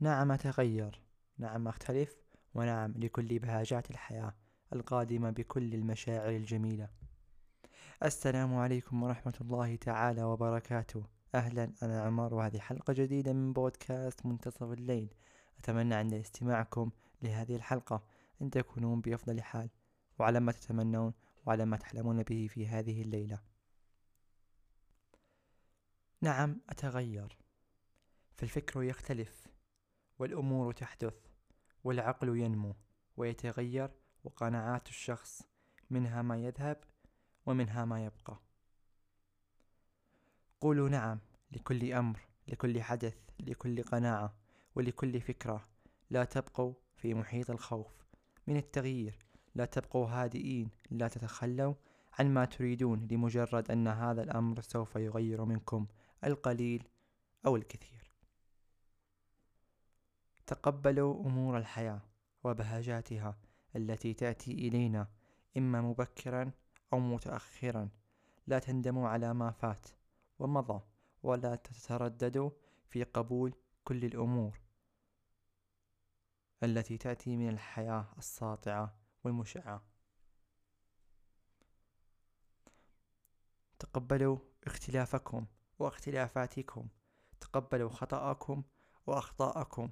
نعم أتغير. نعم أختلف ونعم لكل بهاجات الحياة القادمة بكل المشاعر الجميلة. السلام عليكم ورحمة الله تعالى وبركاته. أهلا أنا عمر وهذه حلقة جديدة من بودكاست منتصف الليل. أتمنى عند استماعكم لهذه الحلقة. أن تكونون بأفضل حال وعلى ما تتمنون وعلى ما تحلمون به في هذه الليلة. نعم أتغير. فالفكر يختلف. والأمور تحدث والعقل ينمو ويتغير وقناعات الشخص منها ما يذهب ومنها ما يبقى. قولوا نعم لكل أمر لكل حدث لكل قناعة ولكل فكرة. لا تبقوا في محيط الخوف من التغيير. لا تبقوا هادئين. لا تتخلوا عن ما تريدون لمجرد أن هذا الأمر سوف يغير منكم القليل أو الكثير. تقبلوا أمور الحياة وبهجاتها التي تأتي إلينا إما مبكرا أو متأخرا. لا تندموا على ما فات ومضى ولا تترددوا في قبول كل الأمور التي تأتي من الحياة الساطعة والمشعة. تقبلوا اختلافكم واختلافاتكم. تقبلوا خطأكم وأخطاءكم.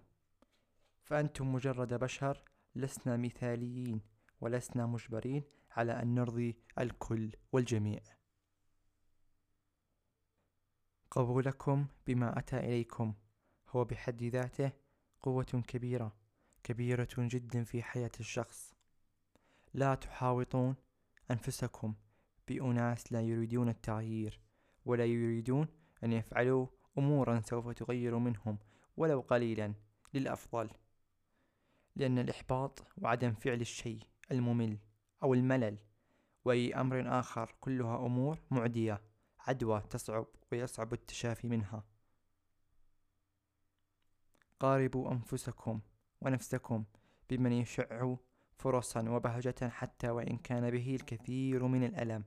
فأنتم مجرد بشر لسنا مثاليين ولسنا مجبرين على أن نرضي الكل والجميع. قبولكم بما أتى إليكم هو بحد ذاته قوة كبيرة كبيرة جدا في حياة الشخص. لا تحاوطون أنفسكم بأناس لا يريدون التغيير ولا يريدون أن يفعلوا أمورا سوف تغير منهم ولو قليلا للأفضل. لأن الإحباط وعدم فعل الشيء الممل أو الملل وأي أمر آخر كلها أمور معدية عدوى تصعب ويصعب التشافي منها. قاربوا أنفسكم ونفسكم بمن يشع فرصا وبهجة حتى وإن كان به الكثير من الألم.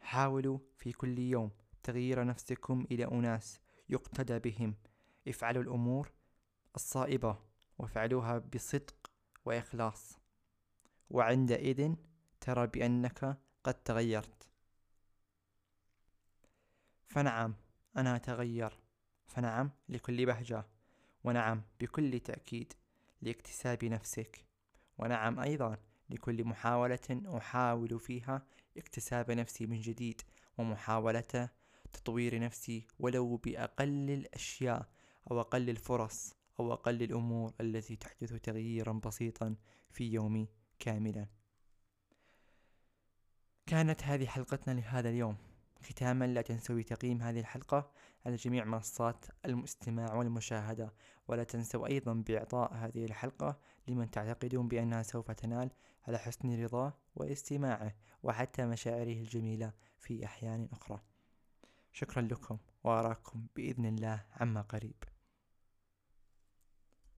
حاولوا في كل يوم تغيير نفسكم إلى أناس يقتدى بهم. افعلوا الأمور الصائبة. وفعلوها بصدق وإخلاص. وعندئذ ترى بأنك قد تغيرت. فنعم أنا أتغير. فنعم لكل بهجة. ونعم بكل تأكيد لاكتساب نفسك. ونعم أيضا لكل محاولة أحاول فيها اكتساب نفسي من جديد ومحاولة تطوير نفسي ولو بأقل الأشياء أو أقل الفرص. أو أقل الأمور التي تحدث تغييرا بسيطا في يومي كاملا. كانت هذه حلقتنا لهذا اليوم. ختاما لا تنسوا تقييم هذه الحلقة على جميع منصات الاستماع والمشاهدة. ولا تنسوا أيضا بإعطاء هذه الحلقة لمن تعتقدون بأنها سوف تنال على حسن رضاه واستماعه وحتى مشاعره الجميلة في أحيان أخرى. شكرا لكم وأراكم بإذن الله عما قريب.